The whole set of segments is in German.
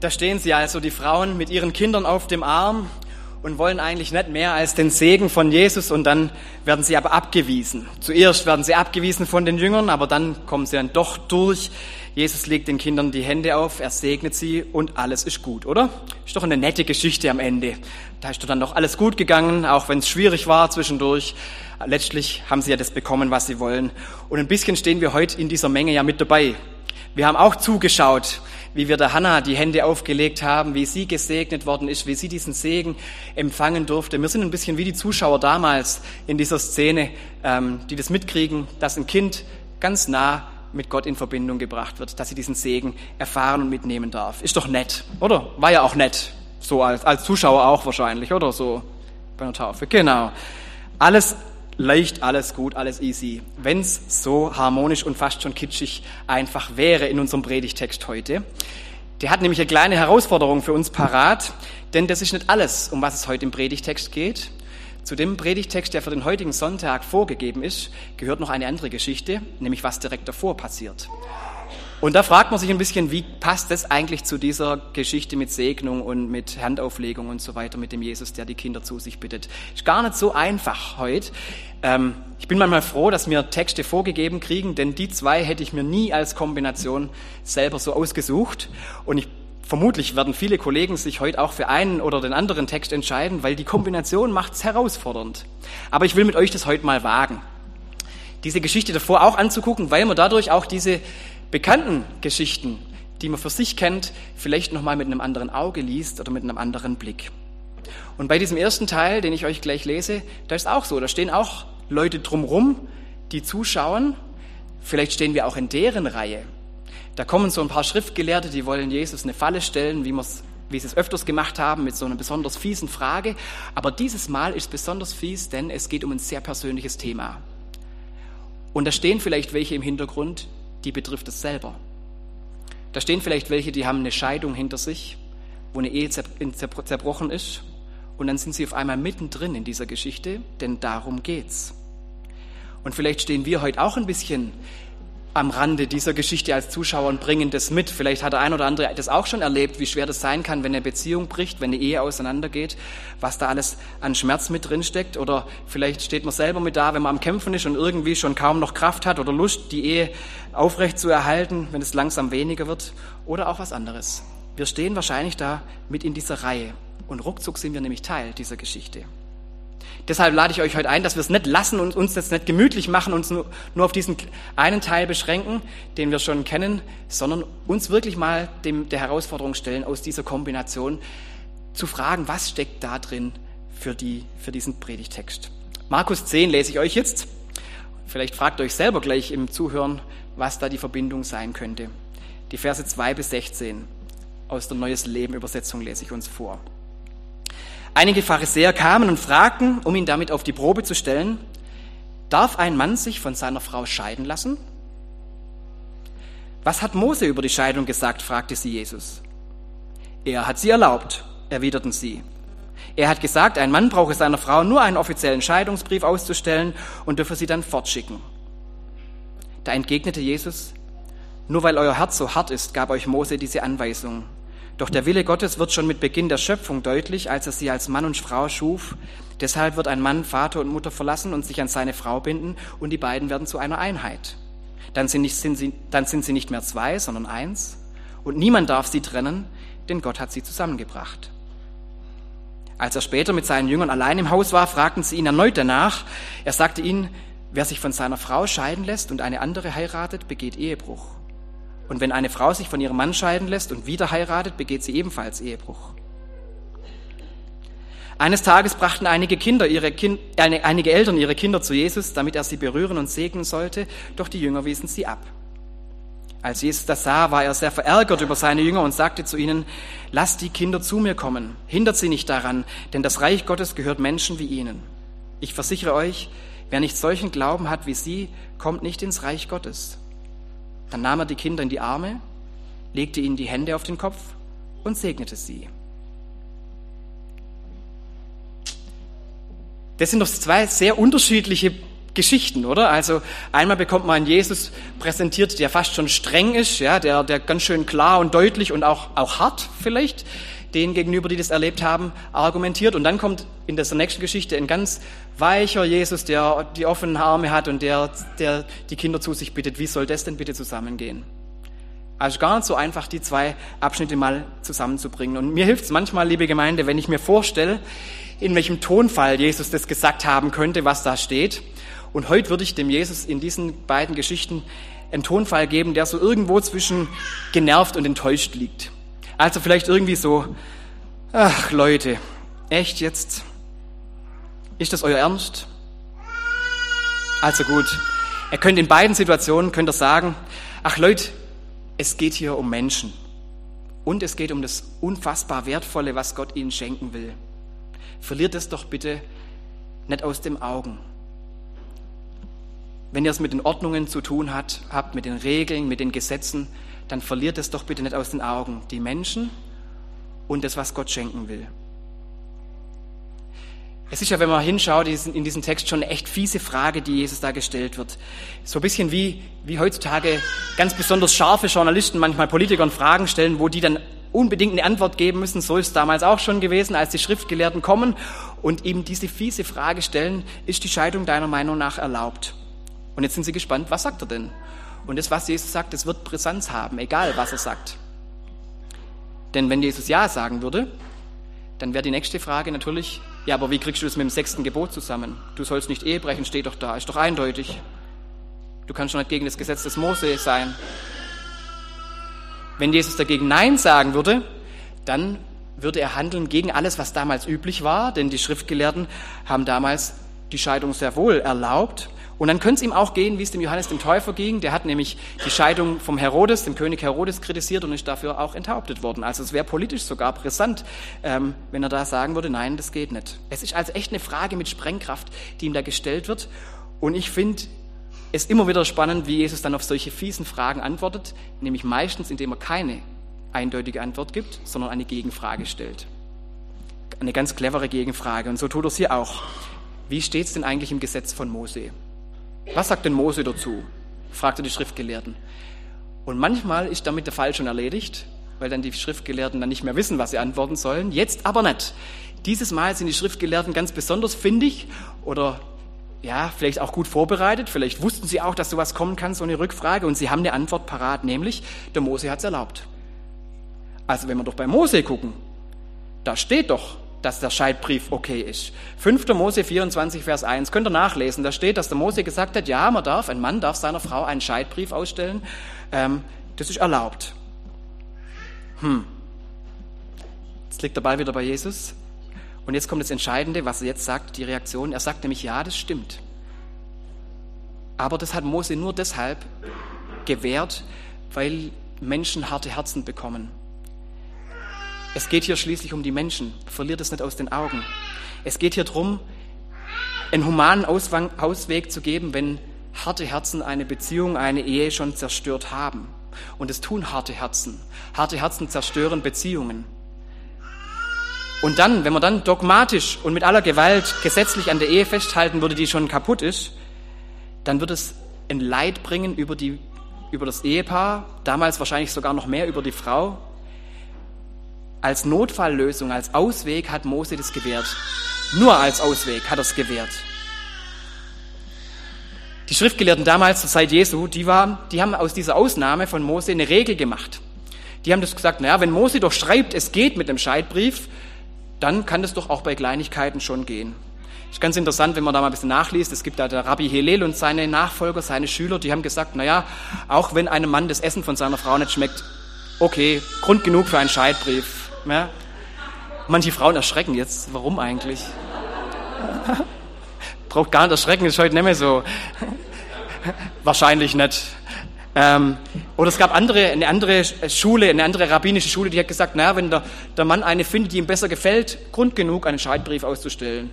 Da stehen sie also, die Frauen mit ihren Kindern auf dem Arm und wollen eigentlich nicht mehr als den Segen von Jesus und dann werden sie aber abgewiesen. Zuerst werden sie abgewiesen von den Jüngern, aber dann kommen sie dann doch durch. Jesus legt den Kindern die Hände auf, er segnet sie und alles ist gut, oder? Ist doch eine nette Geschichte am Ende. Da ist doch dann doch alles gut gegangen, auch wenn es schwierig war zwischendurch. Letztlich haben sie ja das bekommen, was sie wollen. Und ein bisschen stehen wir heute in dieser Menge ja mit dabei. Wir haben auch zugeschaut, wie wir der Hannah die Hände aufgelegt haben, wie sie gesegnet worden ist, wie sie diesen Segen empfangen durfte. Wir sind ein bisschen wie die Zuschauer damals in dieser Szene, ähm, die das mitkriegen, dass ein Kind ganz nah mit Gott in Verbindung gebracht wird, dass sie diesen Segen erfahren und mitnehmen darf. Ist doch nett, oder? War ja auch nett. So als, als Zuschauer auch wahrscheinlich, oder so bei einer Taufe. Genau. Alles leicht, alles gut, alles easy. Wenn es so harmonisch und fast schon kitschig einfach wäre in unserem Predigtext heute. Der hat nämlich eine kleine Herausforderung für uns parat, denn das ist nicht alles, um was es heute im Predigtext geht. Zu dem Predigtext, der für den heutigen Sonntag vorgegeben ist, gehört noch eine andere Geschichte, nämlich was direkt davor passiert. Und da fragt man sich ein bisschen, wie passt das eigentlich zu dieser Geschichte mit Segnung und mit Handauflegung und so weiter, mit dem Jesus, der die Kinder zu sich bittet. Ist gar nicht so einfach heute. Ähm, ich bin manchmal froh, dass wir Texte vorgegeben kriegen, denn die zwei hätte ich mir nie als Kombination selber so ausgesucht. Und ich Vermutlich werden viele Kollegen sich heute auch für einen oder den anderen Text entscheiden, weil die Kombination macht es herausfordernd. Aber ich will mit euch das heute mal wagen, diese Geschichte davor auch anzugucken, weil man dadurch auch diese bekannten Geschichten, die man für sich kennt, vielleicht nochmal mit einem anderen Auge liest oder mit einem anderen Blick. Und bei diesem ersten Teil, den ich euch gleich lese, da ist auch so, da stehen auch Leute drumrum, die zuschauen. Vielleicht stehen wir auch in deren Reihe. Da kommen so ein paar Schriftgelehrte, die wollen Jesus eine Falle stellen, wie, wie sie es öfters gemacht haben, mit so einer besonders fiesen Frage. Aber dieses Mal ist besonders fies, denn es geht um ein sehr persönliches Thema. Und da stehen vielleicht welche im Hintergrund, die betrifft es selber. Da stehen vielleicht welche, die haben eine Scheidung hinter sich, wo eine Ehe zerbrochen ist. Und dann sind sie auf einmal mittendrin in dieser Geschichte, denn darum geht's. Und vielleicht stehen wir heute auch ein bisschen am Rande dieser Geschichte als Zuschauer und bringen das mit. Vielleicht hat der ein oder andere das auch schon erlebt, wie schwer das sein kann, wenn eine Beziehung bricht, wenn eine Ehe auseinandergeht, was da alles an Schmerz mit drin steckt. Oder vielleicht steht man selber mit da, wenn man am Kämpfen ist und irgendwie schon kaum noch Kraft hat oder Lust, die Ehe aufrecht zu erhalten, wenn es langsam weniger wird. Oder auch was anderes. Wir stehen wahrscheinlich da mit in dieser Reihe. Und ruckzuck sind wir nämlich Teil dieser Geschichte. Deshalb lade ich euch heute ein, dass wir es nicht lassen und uns jetzt nicht gemütlich machen, uns nur, nur auf diesen einen Teil beschränken, den wir schon kennen, sondern uns wirklich mal dem, der Herausforderung stellen, aus dieser Kombination zu fragen, was steckt da drin für, die, für diesen Predigtext. Markus 10 lese ich euch jetzt. Vielleicht fragt euch selber gleich im Zuhören, was da die Verbindung sein könnte. Die Verse 2 bis 16 aus der Neues Leben Übersetzung lese ich uns vor. Einige Pharisäer kamen und fragten, um ihn damit auf die Probe zu stellen, darf ein Mann sich von seiner Frau scheiden lassen? Was hat Mose über die Scheidung gesagt? fragte sie Jesus. Er hat sie erlaubt, erwiderten sie. Er hat gesagt, ein Mann brauche seiner Frau nur einen offiziellen Scheidungsbrief auszustellen und dürfe sie dann fortschicken. Da entgegnete Jesus, nur weil euer Herz so hart ist, gab euch Mose diese Anweisung. Doch der Wille Gottes wird schon mit Beginn der Schöpfung deutlich, als er sie als Mann und Frau schuf. Deshalb wird ein Mann Vater und Mutter verlassen und sich an seine Frau binden und die beiden werden zu einer Einheit. Dann sind, nicht, sind sie, dann sind sie nicht mehr zwei, sondern eins. Und niemand darf sie trennen, denn Gott hat sie zusammengebracht. Als er später mit seinen Jüngern allein im Haus war, fragten sie ihn erneut danach. Er sagte ihnen, wer sich von seiner Frau scheiden lässt und eine andere heiratet, begeht Ehebruch. Und wenn eine Frau sich von ihrem Mann scheiden lässt und wieder heiratet, begeht sie ebenfalls Ehebruch. Eines Tages brachten einige, Kinder ihre kind, einige Eltern ihre Kinder zu Jesus, damit er sie berühren und segnen sollte, doch die Jünger wiesen sie ab. Als Jesus das sah, war er sehr verärgert über seine Jünger und sagte zu ihnen, lasst die Kinder zu mir kommen, hindert sie nicht daran, denn das Reich Gottes gehört Menschen wie ihnen. Ich versichere euch, wer nicht solchen Glauben hat wie sie, kommt nicht ins Reich Gottes. Dann nahm er die Kinder in die Arme, legte ihnen die Hände auf den Kopf und segnete sie. Das sind doch zwei sehr unterschiedliche Geschichten, oder? Also einmal bekommt man Jesus präsentiert, der fast schon streng ist, ja, der, der ganz schön klar und deutlich und auch, auch hart vielleicht denen gegenüber, die das erlebt haben, argumentiert. Und dann kommt in dieser nächsten Geschichte ein ganz weicher Jesus, der die offenen Arme hat und der, der die Kinder zu sich bittet. Wie soll das denn bitte zusammengehen? Also gar nicht so einfach, die zwei Abschnitte mal zusammenzubringen. Und mir hilft es manchmal, liebe Gemeinde, wenn ich mir vorstelle, in welchem Tonfall Jesus das gesagt haben könnte, was da steht. Und heute würde ich dem Jesus in diesen beiden Geschichten einen Tonfall geben, der so irgendwo zwischen genervt und enttäuscht liegt. Also vielleicht irgendwie so, ach Leute, echt jetzt? Ist das euer Ernst? Also gut, er könnte in beiden Situationen, könnt ihr sagen, ach Leute, es geht hier um Menschen. Und es geht um das unfassbar Wertvolle, was Gott ihnen schenken will. Verliert es doch bitte nicht aus dem Augen. Wenn ihr es mit den Ordnungen zu tun hat, habt, mit den Regeln, mit den Gesetzen, dann verliert es doch bitte nicht aus den Augen. Die Menschen und das, was Gott schenken will. Es ist ja, wenn man hinschaut, in diesem Text schon eine echt fiese Frage, die Jesus da gestellt wird. So ein bisschen wie, wie heutzutage ganz besonders scharfe Journalisten manchmal Politikern Fragen stellen, wo die dann unbedingt eine Antwort geben müssen. So ist es damals auch schon gewesen, als die Schriftgelehrten kommen und ihm diese fiese Frage stellen, ist die Scheidung deiner Meinung nach erlaubt? Und jetzt sind sie gespannt, was sagt er denn? Und das, was Jesus sagt, das wird Brisanz haben, egal was er sagt. Denn wenn Jesus Ja sagen würde, dann wäre die nächste Frage natürlich, ja, aber wie kriegst du das mit dem sechsten Gebot zusammen? Du sollst nicht Ehe brechen, steht doch da, ist doch eindeutig. Du kannst doch nicht gegen das Gesetz des Mose sein. Wenn Jesus dagegen Nein sagen würde, dann würde er handeln gegen alles, was damals üblich war, denn die Schriftgelehrten haben damals die Scheidung sehr wohl erlaubt. Und dann könnte es ihm auch gehen, wie es dem Johannes dem Täufer ging. Der hat nämlich die Scheidung vom Herodes, dem König Herodes, kritisiert und ist dafür auch enthauptet worden. Also es wäre politisch sogar brisant, ähm, wenn er da sagen würde, nein, das geht nicht. Es ist also echt eine Frage mit Sprengkraft, die ihm da gestellt wird. Und ich finde es immer wieder spannend, wie Jesus dann auf solche fiesen Fragen antwortet, nämlich meistens, indem er keine eindeutige Antwort gibt, sondern eine Gegenfrage stellt. Eine ganz clevere Gegenfrage. Und so tut er es hier auch. Wie steht es denn eigentlich im Gesetz von Mose? Was sagt denn Mose dazu? fragte die Schriftgelehrten. Und manchmal ist damit der Fall schon erledigt, weil dann die Schriftgelehrten dann nicht mehr wissen, was sie antworten sollen. Jetzt aber nicht. Dieses Mal sind die Schriftgelehrten ganz besonders findig oder ja, vielleicht auch gut vorbereitet. Vielleicht wussten sie auch, dass sowas kommen kann, so eine Rückfrage, und sie haben eine Antwort parat, nämlich der Mose hat es erlaubt. Also wenn wir doch bei Mose gucken, da steht doch, dass der Scheidbrief okay ist. 5. Mose 24, Vers 1, könnt ihr nachlesen. Da steht, dass der Mose gesagt hat, ja, man darf, ein Mann darf seiner Frau einen Scheidbrief ausstellen. Ähm, das ist erlaubt. Hm. Jetzt liegt der Ball wieder bei Jesus. Und jetzt kommt das Entscheidende, was er jetzt sagt, die Reaktion. Er sagt nämlich, ja, das stimmt. Aber das hat Mose nur deshalb gewährt, weil Menschen harte Herzen bekommen. Es geht hier schließlich um die Menschen. Verliert es nicht aus den Augen. Es geht hier darum, einen humanen Ausweg zu geben, wenn harte Herzen eine Beziehung, eine Ehe schon zerstört haben. Und es tun harte Herzen. Harte Herzen zerstören Beziehungen. Und dann, wenn man dann dogmatisch und mit aller Gewalt gesetzlich an der Ehe festhalten würde, die schon kaputt ist, dann wird es ein Leid bringen über, die, über das Ehepaar, damals wahrscheinlich sogar noch mehr über die Frau, als Notfalllösung, als Ausweg hat Mose das gewährt. Nur als Ausweg hat er es gewährt. Die Schriftgelehrten damals zur Zeit Jesu, die, war, die haben aus dieser Ausnahme von Mose eine Regel gemacht. Die haben das gesagt, naja, wenn Mose doch schreibt, es geht mit dem Scheidbrief, dann kann das doch auch bei Kleinigkeiten schon gehen. Ist ganz interessant, wenn man da mal ein bisschen nachliest. Es gibt da der Rabbi Hillel und seine Nachfolger, seine Schüler, die haben gesagt, naja, auch wenn einem Mann das Essen von seiner Frau nicht schmeckt, okay, Grund genug für einen Scheidbrief. Ja? Manche Frauen erschrecken jetzt. Warum eigentlich? Braucht gar nicht erschrecken, ist heute nicht mehr so. Wahrscheinlich nicht. Ähm, oder es gab andere, eine andere Schule, eine andere rabbinische Schule, die hat gesagt, naja, wenn der, der Mann eine findet, die ihm besser gefällt, Grund genug, einen Scheidbrief auszustellen.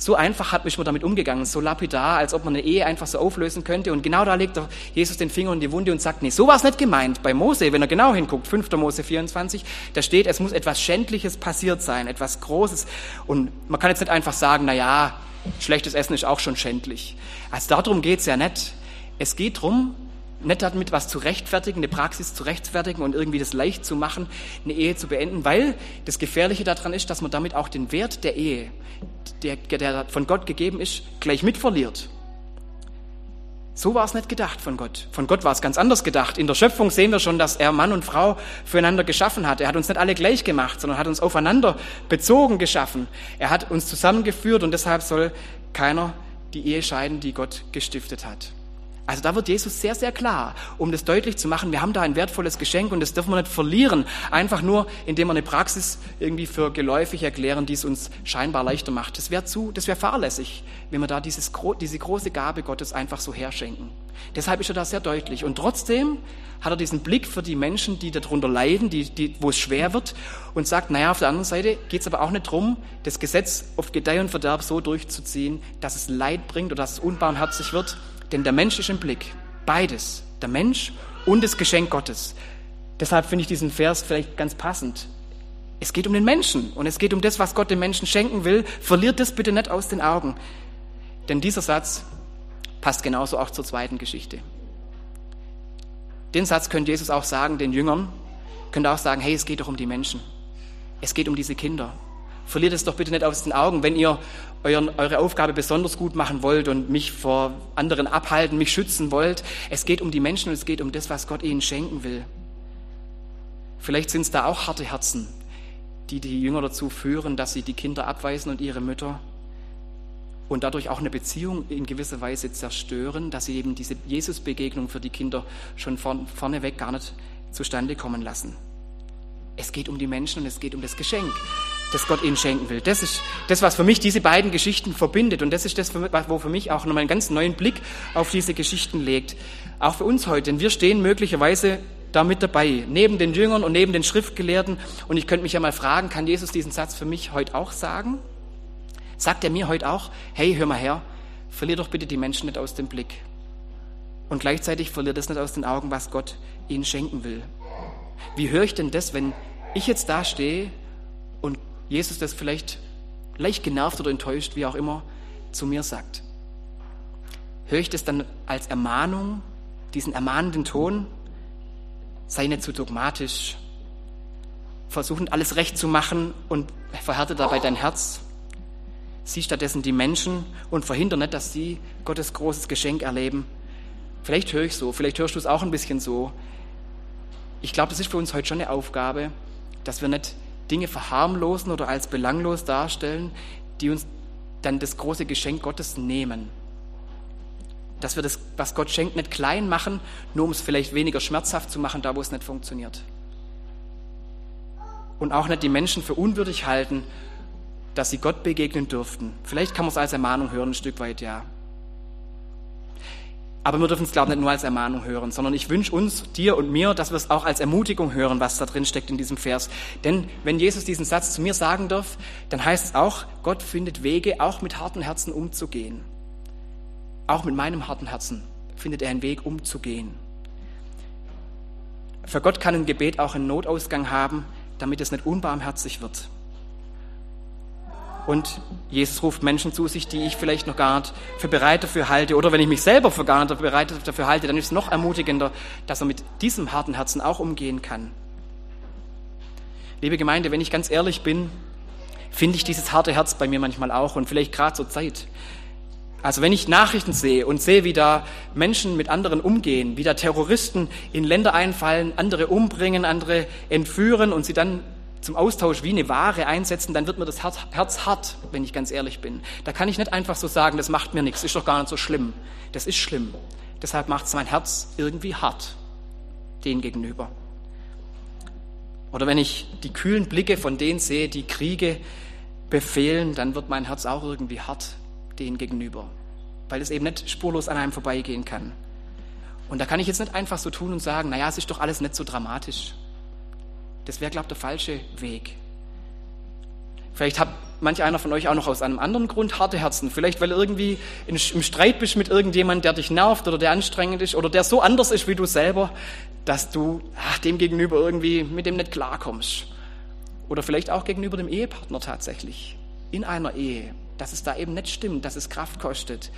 So einfach hat mich man damit umgegangen, so lapidar, als ob man eine Ehe einfach so auflösen könnte. Und genau da legt Jesus den Finger in die Wunde und sagt, nee, so war es nicht gemeint. Bei Mose, wenn er genau hinguckt, 5. Mose 24, da steht, es muss etwas Schändliches passiert sein, etwas Großes. Und man kann jetzt nicht einfach sagen, na ja, schlechtes Essen ist auch schon schändlich. Also darum geht's ja nicht. Es geht darum, nicht damit was zu rechtfertigen, eine Praxis zu rechtfertigen und irgendwie das leicht zu machen, eine Ehe zu beenden, weil das Gefährliche daran ist, dass man damit auch den Wert der Ehe, der, der von Gott gegeben ist, gleich mitverliert. So war es nicht gedacht von Gott. Von Gott war es ganz anders gedacht. In der Schöpfung sehen wir schon, dass er Mann und Frau füreinander geschaffen hat. Er hat uns nicht alle gleich gemacht, sondern hat uns aufeinander bezogen geschaffen. Er hat uns zusammengeführt und deshalb soll keiner die Ehe scheiden, die Gott gestiftet hat. Also da wird Jesus sehr, sehr klar, um das deutlich zu machen, wir haben da ein wertvolles Geschenk und das dürfen wir nicht verlieren, einfach nur, indem wir eine Praxis irgendwie für geläufig erklären, die es uns scheinbar leichter macht. Das wäre zu, das wäre fahrlässig, wenn wir da dieses, diese große Gabe Gottes einfach so herschenken. Deshalb ist er da sehr deutlich. Und trotzdem hat er diesen Blick für die Menschen, die darunter leiden, die, die, wo es schwer wird und sagt, naja, auf der anderen Seite geht es aber auch nicht darum, das Gesetz auf Gedeih und Verderb so durchzuziehen, dass es Leid bringt oder dass es unbarmherzig wird, denn der Mensch ist im Blick. Beides. Der Mensch und das Geschenk Gottes. Deshalb finde ich diesen Vers vielleicht ganz passend. Es geht um den Menschen und es geht um das, was Gott dem Menschen schenken will. Verliert das bitte nicht aus den Augen. Denn dieser Satz passt genauso auch zur zweiten Geschichte. Den Satz könnte Jesus auch sagen, den Jüngern, könnte auch sagen, hey, es geht doch um die Menschen. Es geht um diese Kinder. Verliert es doch bitte nicht aus den Augen, wenn ihr euren, eure Aufgabe besonders gut machen wollt und mich vor anderen abhalten, mich schützen wollt. Es geht um die Menschen und es geht um das, was Gott ihnen schenken will. Vielleicht sind es da auch harte Herzen, die die Jünger dazu führen, dass sie die Kinder abweisen und ihre Mütter und dadurch auch eine Beziehung in gewisser Weise zerstören, dass sie eben diese Jesus-Begegnung für die Kinder schon von, vorneweg gar nicht zustande kommen lassen. Es geht um die Menschen und es geht um das Geschenk das Gott ihnen schenken will. Das ist das, was für mich diese beiden Geschichten verbindet. Und das ist das, wo für mich auch nochmal einen ganz neuen Blick auf diese Geschichten legt. Auch für uns heute. Denn wir stehen möglicherweise da mit dabei, neben den Jüngern und neben den Schriftgelehrten. Und ich könnte mich ja mal fragen, kann Jesus diesen Satz für mich heute auch sagen? Sagt er mir heute auch, hey, hör mal her, verlier doch bitte die Menschen nicht aus dem Blick. Und gleichzeitig verliert es nicht aus den Augen, was Gott ihnen schenken will. Wie höre ich denn das, wenn ich jetzt da stehe und Jesus das vielleicht leicht genervt oder enttäuscht, wie auch immer, zu mir sagt. Höre ich das dann als Ermahnung, diesen ermahnenden Ton? Sei nicht zu dogmatisch. Versuchen alles recht zu machen und verhärte dabei dein Herz. Sieh stattdessen die Menschen und verhindere nicht, dass sie Gottes großes Geschenk erleben. Vielleicht höre ich so, vielleicht hörst du es auch ein bisschen so. Ich glaube, das ist für uns heute schon eine Aufgabe, dass wir nicht Dinge verharmlosen oder als belanglos darstellen, die uns dann das große Geschenk Gottes nehmen. Dass wir das, was Gott schenkt, nicht klein machen, nur um es vielleicht weniger schmerzhaft zu machen, da wo es nicht funktioniert. Und auch nicht die Menschen für unwürdig halten, dass sie Gott begegnen dürften. Vielleicht kann man es als Ermahnung hören, ein Stück weit, ja. Aber wir dürfen es, glaube ich, nicht nur als Ermahnung hören, sondern ich wünsche uns, dir und mir, dass wir es auch als Ermutigung hören, was da drin steckt in diesem Vers. Denn wenn Jesus diesen Satz zu mir sagen darf, dann heißt es auch, Gott findet Wege, auch mit harten Herzen umzugehen. Auch mit meinem harten Herzen findet er einen Weg, umzugehen. Für Gott kann ein Gebet auch einen Notausgang haben, damit es nicht unbarmherzig wird. Und Jesus ruft Menschen zu sich, die ich vielleicht noch gar nicht für bereit dafür halte. Oder wenn ich mich selber für gar nicht bereit dafür halte, dann ist es noch ermutigender, dass er mit diesem harten Herzen auch umgehen kann. Liebe Gemeinde, wenn ich ganz ehrlich bin, finde ich dieses harte Herz bei mir manchmal auch und vielleicht gerade zur Zeit. Also wenn ich Nachrichten sehe und sehe, wie da Menschen mit anderen umgehen, wie da Terroristen in Länder einfallen, andere umbringen, andere entführen und sie dann zum Austausch wie eine Ware einsetzen, dann wird mir das Herz, hart, wenn ich ganz ehrlich bin. Da kann ich nicht einfach so sagen, das macht mir nichts, ist doch gar nicht so schlimm. Das ist schlimm. Deshalb macht es mein Herz irgendwie hart, denen gegenüber. Oder wenn ich die kühlen Blicke von denen sehe, die Kriege befehlen, dann wird mein Herz auch irgendwie hart denen gegenüber, weil es eben nicht spurlos an einem vorbeigehen kann. Und da kann ich jetzt nicht einfach so tun und sagen, naja, es ist doch alles nicht so dramatisch. Das wäre, glaube ich, der falsche Weg. Vielleicht habe manch einer von euch auch noch aus einem anderen Grund harte Herzen. Vielleicht, weil irgendwie im Streit bist mit irgendjemand, der dich nervt oder der anstrengend ist oder der so anders ist wie du selber, dass du ach, dem gegenüber irgendwie mit dem nicht klarkommst. Oder vielleicht auch gegenüber dem Ehepartner tatsächlich. In einer Ehe. Dass es da eben nicht stimmt, dass es Kraft kostet.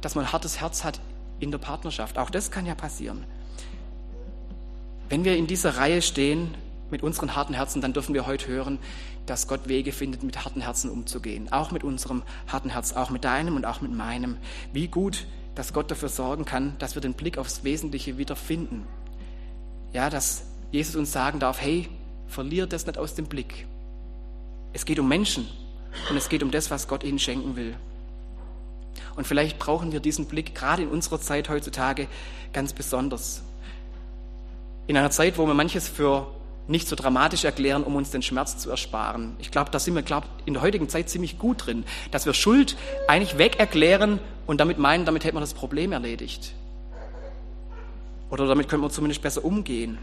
Dass man ein hartes Herz hat in der Partnerschaft. Auch das kann ja passieren. Wenn wir in dieser Reihe stehen mit unseren harten Herzen, dann dürfen wir heute hören, dass Gott Wege findet, mit harten Herzen umzugehen. Auch mit unserem harten Herz, auch mit deinem und auch mit meinem. Wie gut, dass Gott dafür sorgen kann, dass wir den Blick aufs Wesentliche wieder finden. Ja, dass Jesus uns sagen darf, hey, verlier das nicht aus dem Blick. Es geht um Menschen und es geht um das, was Gott ihnen schenken will. Und vielleicht brauchen wir diesen Blick gerade in unserer Zeit heutzutage ganz besonders. In einer Zeit, wo wir manches für nicht so dramatisch erklären, um uns den Schmerz zu ersparen. Ich glaube, da sind wir glaub, in der heutigen Zeit ziemlich gut drin, dass wir Schuld eigentlich weg erklären und damit meinen, damit hätten wir das Problem erledigt. Oder damit können wir zumindest besser umgehen.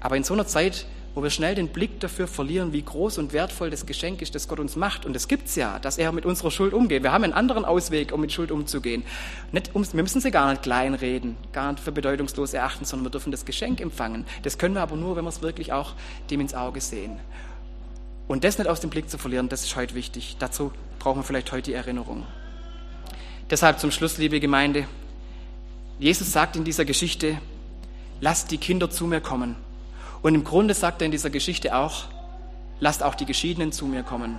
Aber in so einer Zeit, wo wir schnell den Blick dafür verlieren, wie groß und wertvoll das Geschenk ist, das Gott uns macht. Und es gibt's ja, dass er mit unserer Schuld umgeht. Wir haben einen anderen Ausweg, um mit Schuld umzugehen. Nicht, um, wir müssen sie gar nicht kleinreden, gar nicht für bedeutungslos erachten, sondern wir dürfen das Geschenk empfangen. Das können wir aber nur, wenn wir es wirklich auch dem ins Auge sehen. Und das nicht aus dem Blick zu verlieren, das ist heute wichtig. Dazu brauchen wir vielleicht heute die Erinnerung. Deshalb zum Schluss, liebe Gemeinde. Jesus sagt in dieser Geschichte, lasst die Kinder zu mir kommen und im Grunde sagt er in dieser Geschichte auch, lasst auch die Geschiedenen zu mir kommen.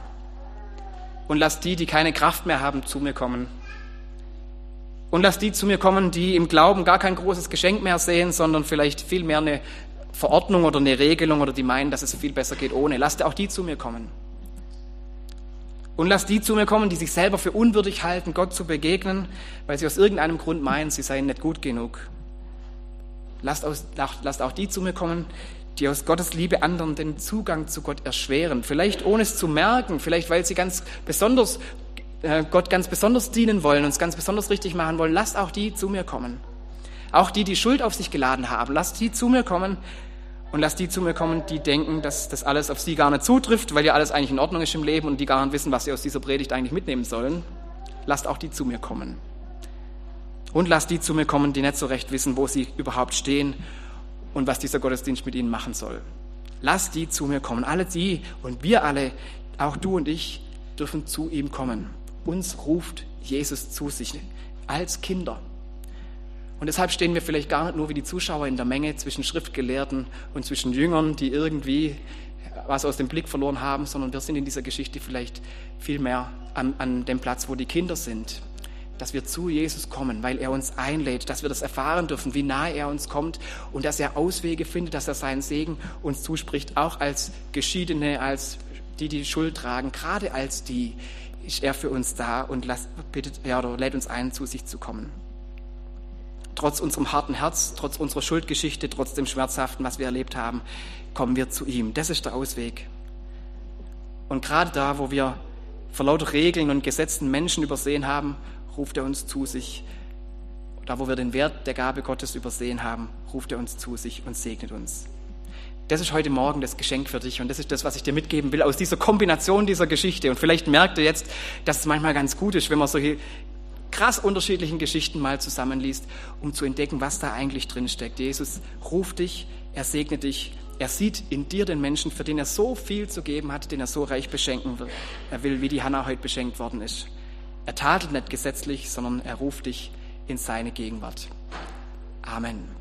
Und lasst die, die keine Kraft mehr haben, zu mir kommen. Und lasst die zu mir kommen, die im Glauben gar kein großes Geschenk mehr sehen, sondern vielleicht viel mehr eine Verordnung oder eine Regelung oder die meinen, dass es viel besser geht ohne. Lasst auch die zu mir kommen. Und lasst die zu mir kommen, die sich selber für unwürdig halten, Gott zu begegnen, weil sie aus irgendeinem Grund meinen, sie seien nicht gut genug. Lasst, aus, lasst auch die zu mir kommen, die aus Gottes Liebe anderen den Zugang zu Gott erschweren. Vielleicht ohne es zu merken, vielleicht weil sie ganz besonders, äh, Gott ganz besonders dienen wollen, uns ganz besonders richtig machen wollen. Lasst auch die zu mir kommen. Auch die, die Schuld auf sich geladen haben, lasst die zu mir kommen und lasst die zu mir kommen, die denken, dass das alles auf sie gar nicht zutrifft, weil ja alles eigentlich in Ordnung ist im Leben und die gar nicht wissen, was sie aus dieser Predigt eigentlich mitnehmen sollen. Lasst auch die zu mir kommen. Und lasst die zu mir kommen, die nicht so recht wissen, wo sie überhaupt stehen und was dieser Gottesdienst mit ihnen machen soll. Lass die zu mir kommen. Alle die und wir alle, auch du und ich, dürfen zu ihm kommen. Uns ruft Jesus zu sich als Kinder. Und deshalb stehen wir vielleicht gar nicht nur wie die Zuschauer in der Menge zwischen Schriftgelehrten und zwischen Jüngern, die irgendwie was aus dem Blick verloren haben, sondern wir sind in dieser Geschichte vielleicht viel mehr an, an dem Platz, wo die Kinder sind dass wir zu Jesus kommen, weil er uns einlädt, dass wir das erfahren dürfen, wie nahe er uns kommt und dass er Auswege findet, dass er seinen Segen uns zuspricht, auch als Geschiedene, als die, die Schuld tragen, gerade als die ist er für uns da und lasst, bittet, ja, lädt uns ein, zu sich zu kommen. Trotz unserem harten Herz, trotz unserer Schuldgeschichte, trotz dem Schmerzhaften, was wir erlebt haben, kommen wir zu ihm. Das ist der Ausweg. Und gerade da, wo wir vor lauter Regeln und Gesetzen Menschen übersehen haben ruft er uns zu sich. Da, wo wir den Wert der Gabe Gottes übersehen haben, ruft er uns zu sich und segnet uns. Das ist heute Morgen das Geschenk für dich und das ist das, was ich dir mitgeben will aus dieser Kombination dieser Geschichte. Und vielleicht merkt ihr jetzt, dass es manchmal ganz gut ist, wenn man solche krass unterschiedlichen Geschichten mal zusammenliest, um zu entdecken, was da eigentlich drin steckt. Jesus ruft dich, er segnet dich, er sieht in dir den Menschen, für den er so viel zu geben hat, den er so reich beschenken will, er will, wie die Hannah heute beschenkt worden ist. Er tadelt nicht gesetzlich, sondern er ruft dich in seine Gegenwart. Amen.